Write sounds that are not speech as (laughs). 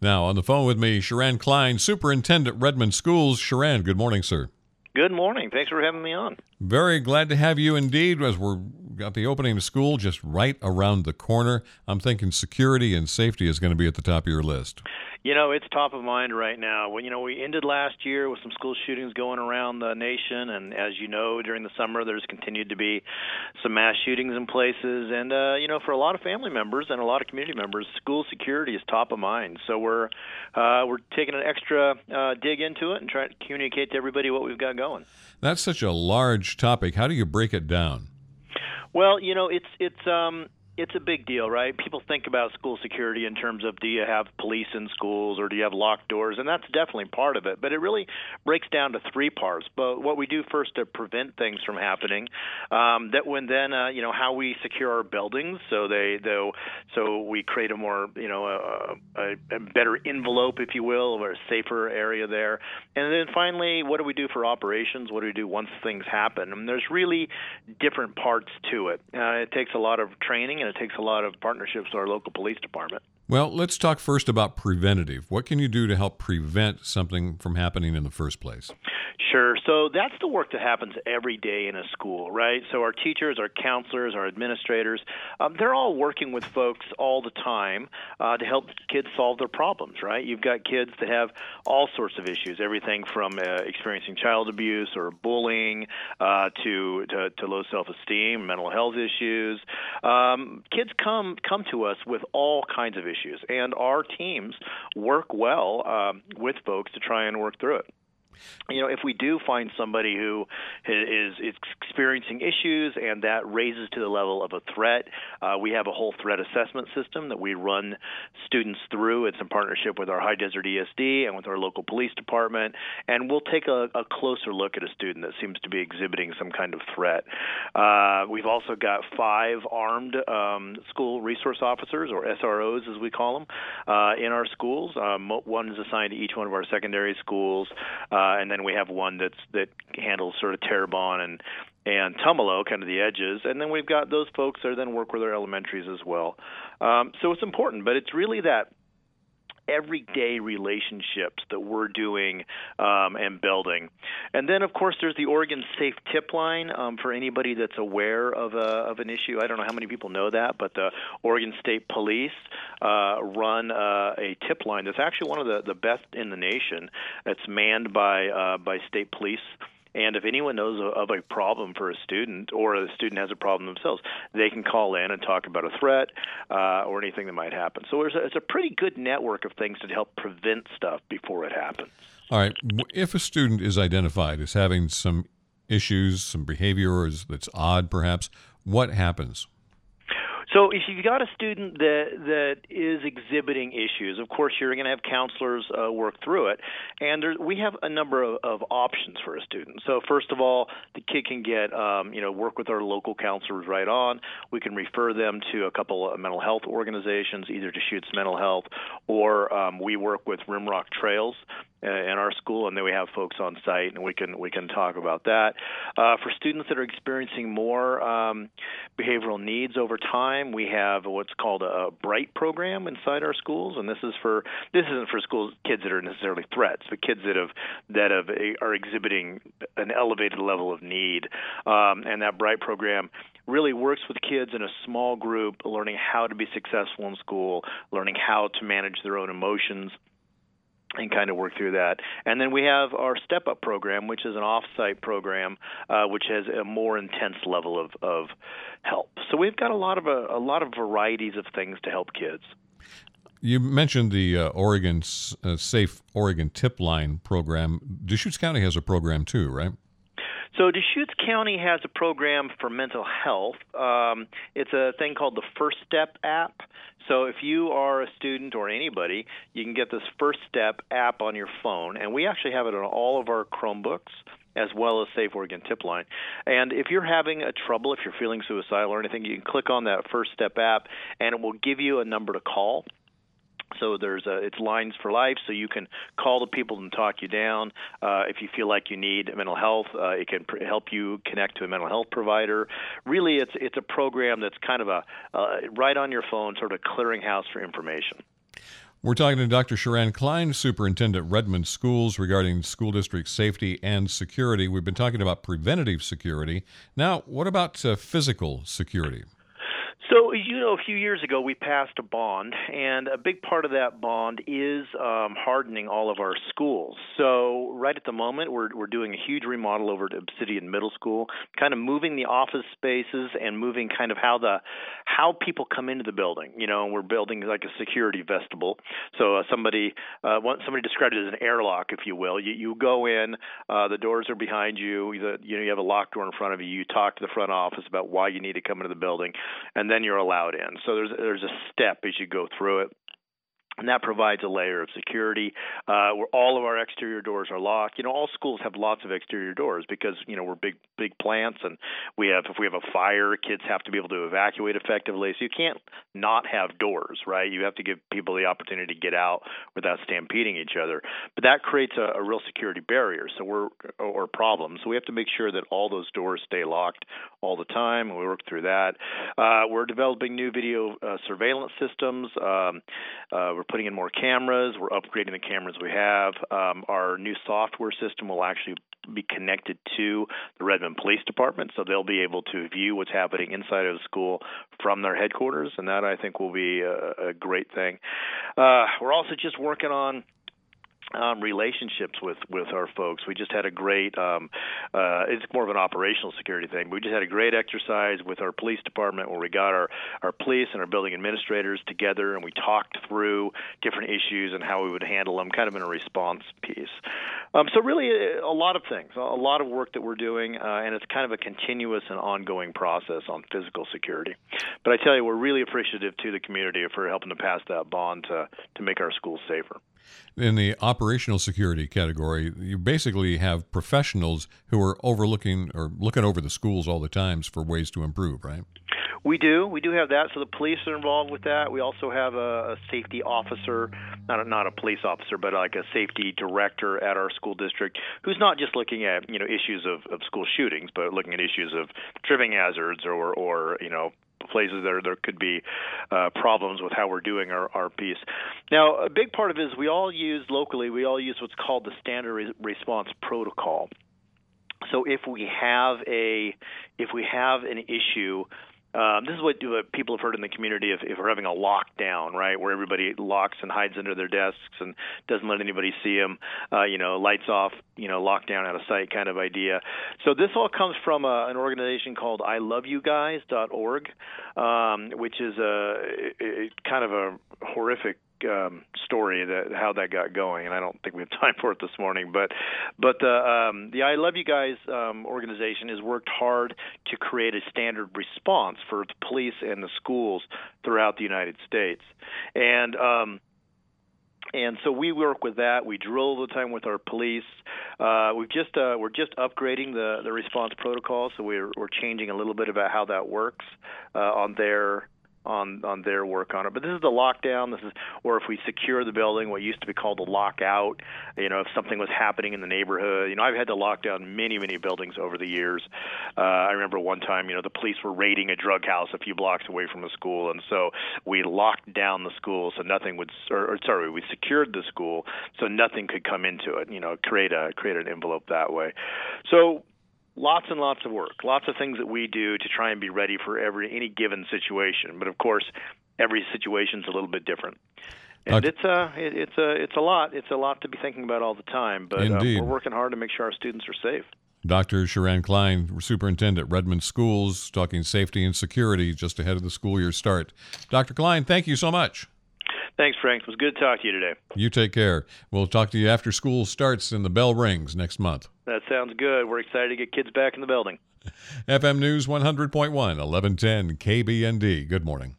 Now, on the phone with me, Charan Cline, Superintendent Redmond Schools. Charan, good morning, sir. Good morning. Thanks for having me on. Very glad to have you indeed, as we're got the opening of school just right around the corner. I'm thinking security and safety is going to be at the top of your list. You know, it's top of mind right now. Well, you know, we ended last year with some school shootings going around the nation, and as you know, during the summer, there's continued to be some mass shootings in places. And uh, you know, for a lot of family members and a lot of community members, school security is top of mind. So we're uh, we're taking an extra uh, dig into it and trying to communicate to everybody what we've got going. That's such a large topic. How do you break it down? Well, you know, it's it's um it's a big deal, right? People think about school security in terms of do you have police in schools or do you have locked doors, and that's definitely part of it. But it really breaks down to three parts. But what we do first to prevent things from happening, um, that when then uh, you know how we secure our buildings, so they though so we create a more you know a, a, better envelope, if you will, or a safer area there. And then finally, what do we do for operations? What do we do once things happen? And there's really different parts to it. Uh, it takes a lot of training and it takes a lot of partnerships with our local police department. Well, let's talk first about preventative. What can you do to help prevent something from happening in the first place? Sure. So that's the work that happens every day in a school, right? So our teachers, our counselors, our administrators, um, they're all working with folks all the time uh, to help kids solve their problems, right? You've got kids that have all sorts of issues, everything from uh, experiencing child abuse or bullying uh, to, to, to low self-esteem, mental health issues. Um, kids come come to us with all kinds of issues and our teams work well um, with folks to try and work through it you know, if we do find somebody who is, experiencing issues and that raises to the level of a threat, uh, we have a whole threat assessment system that we run students through. It's in partnership with our High Desert ESD and with our local police department, and we'll take a, a closer look at a student that seems to be exhibiting some kind of threat. Uh, we've also got five armed um, school resource officers, or SROs as we call them, uh, in our schools. Um, one is assigned to each one of our secondary schools. Uh, uh, and then we have one that's that handles sort of Terrebonne and and Tumalo, kind of the edges, and then we've got those folks that then work with our elementaries as well. Um, so it's important, but it's really that everyday relationships that we're doing um, and building. And then, of course, there's the Oregon Safe Tip Line um, for anybody that's aware of, a, of an issue. I don't know how many people know that, but the Oregon State Police uh, run uh, a tip line that's actually one of the, the best in the nation. It's manned by uh, by state police and if anyone knows of a problem for a student or a student has a problem themselves, they can call in and talk about a threat uh, or anything that might happen. So it's a, it's a pretty good network of things to help prevent stuff before it happens. All right. If a student is identified as having some issues, some behavior that's odd, perhaps, what happens? So if you've got a student that that is exhibiting issues, of course you're going to have counselors uh, work through it, and there, we have a number of, of options for a student. So first of all, the kid can get um, you know work with our local counselors right on. We can refer them to a couple of mental health organizations, either to Deschutes Mental Health or um, we work with Rimrock Trails in our school, and then we have folks on site, and we can we can talk about that. Uh, for students that are experiencing more um, behavioral needs over time, we have what's called a Bright program inside our schools, and this is for this isn't for schools kids that are necessarily threats, but kids that have that have are exhibiting an elevated level of need, um, and that Bright program really works with kids in a small group, learning how to be successful in school, learning how to manage their own emotions and kind of work through that. And then we have our Step Up program, which is an off-site program, uh, which has a more intense level of, of help. So we've got a lot of a, a lot of varieties of things to help kids. You mentioned the uh, Oregon uh, Safe Oregon Tip Line program. Deschutes County has a program too, right? So Deschutes County has a program for mental health. Um, it's a thing called the First Step app. So if you are a student or anybody, you can get this First Step app on your phone, and we actually have it on all of our Chromebooks as well as Safe Oregon Tip Line. And if you're having a trouble, if you're feeling suicidal or anything, you can click on that First Step app, and it will give you a number to call. So there's a, it's lines for life, so you can call the people and talk you down. Uh, if you feel like you need mental health, uh, it can pr- help you connect to a mental health provider. Really, it's it's a program that's kind of a uh, right on your phone, sort of clearinghouse for information. We're talking to Dr. Charan Cline, Superintendent Redmond Schools, regarding school district safety and security. We've been talking about preventative security. Now, what about uh, physical security? So, as you know, a few years ago we passed a bond, and a big part of that bond is um, hardening all of our schools. So, right at the moment, we're we're doing a huge remodel over to Obsidian Middle School, kind of moving the office spaces and moving kind of how the how people come into the building. You know, we're building like a security vestibule. So, uh, somebody uh, somebody described it as an airlock, if you will. You you go in, uh, the doors are behind you. The, you know, you have a locked door in front of you. You talk to the front office about why you need to come into the building, and then then you're allowed in. So there's there's a step as you go through it and that provides a layer of security uh, where all of our exterior doors are locked. You know, all schools have lots of exterior doors because you know we're big big plants, and we have if we have a fire, kids have to be able to evacuate effectively. So you can't not have doors, right? You have to give people the opportunity to get out without stampeding each other. But that creates a, a real security barrier. So we're or problems. So we have to make sure that all those doors stay locked all the time. And we work through that. Uh, we're developing new video uh, surveillance systems. Um, uh, we're putting in more cameras. We're upgrading the cameras we have. Um, our new software system will actually be connected to the Redmond Police Department, so they'll be able to view what's happening inside of the school from their headquarters, and that I think will be a, a great thing. Uh, we're also just working on um, relationships with with our folks. We just had a great. Um, uh, it's more of an operational security thing. We just had a great exercise with our police department where we got our our police and our building administrators together and we talked through different issues and how we would handle them, kind of in a response piece. Um, so really, a, a lot of things, a lot of work that we're doing, uh, and it's kind of a continuous and ongoing process on physical security. But I tell you, we're really appreciative to the community for helping to pass that bond to to make our schools safer. In the operational security category, you basically have professionals who are overlooking or looking over the schools all the times for ways to improve, right? We do. We do have that. So the police are involved with that. We also have a, a safety officer, not a, not a police officer, but like a safety director at our school district, who's not just looking at you know issues of, of school shootings, but looking at issues of tripping hazards or or you know places there there could be uh, problems with how we're doing our, our piece. Now, a big part of it is we all use locally. We all use what's called the standard re- response protocol. So if we have a if we have an issue um, this is what, people have heard in the community if, if we're having a lockdown, right, where everybody locks and hides under their desks and doesn't let anybody see them, uh, you know, lights off, you know, lockdown out of sight kind of idea. So this all comes from uh, an organization called ILoveYouGuys.org, um, which is a, a kind of a horrific um, story that how that got going, and I don't think we have (laughs) time for it this morning. But but the um, the I Love You Guys um, organization has worked hard to create a standard response for the police and the schools throughout the United States, and um, and so we work with that. We drill all the time with our police. Uh, we've just uh, we're just upgrading the the response protocol, so we're we're changing a little bit about how that works uh, on their on on their work on it. But this is the lockdown. This is, or if we secure the building, what used to be called a lockout. You know, if something was happening in the neighborhood. You know, I've had to lock down many many buildings over the years. Uh, I remember one time, you know, the police were raiding a drug house a few blocks away from the school, and so we locked down the school so nothing would. Or, or sorry, we secured the school so nothing could come into it. You know, create a create an envelope that way. So lots and lots of work, lots of things that we do to try and be ready for every any given situation. But of course, every situation's a little bit different. And it's a uh, it's a it's a lot. It's a lot to be thinking about all the time. But uh, we're working hard to make sure our students are safe. Dr. Charan Cline, Superintendent, Redmond Schools, talking safety and security just ahead of the school year start. Dr. Cline, thank you so much. Thanks, Frank. It was good to talk to you today. You take care. We'll talk to you after school starts and the bell rings next month. That sounds good. We're excited to get kids back in the building. (laughs) FM News 100.1, 1110 KBND. Good morning.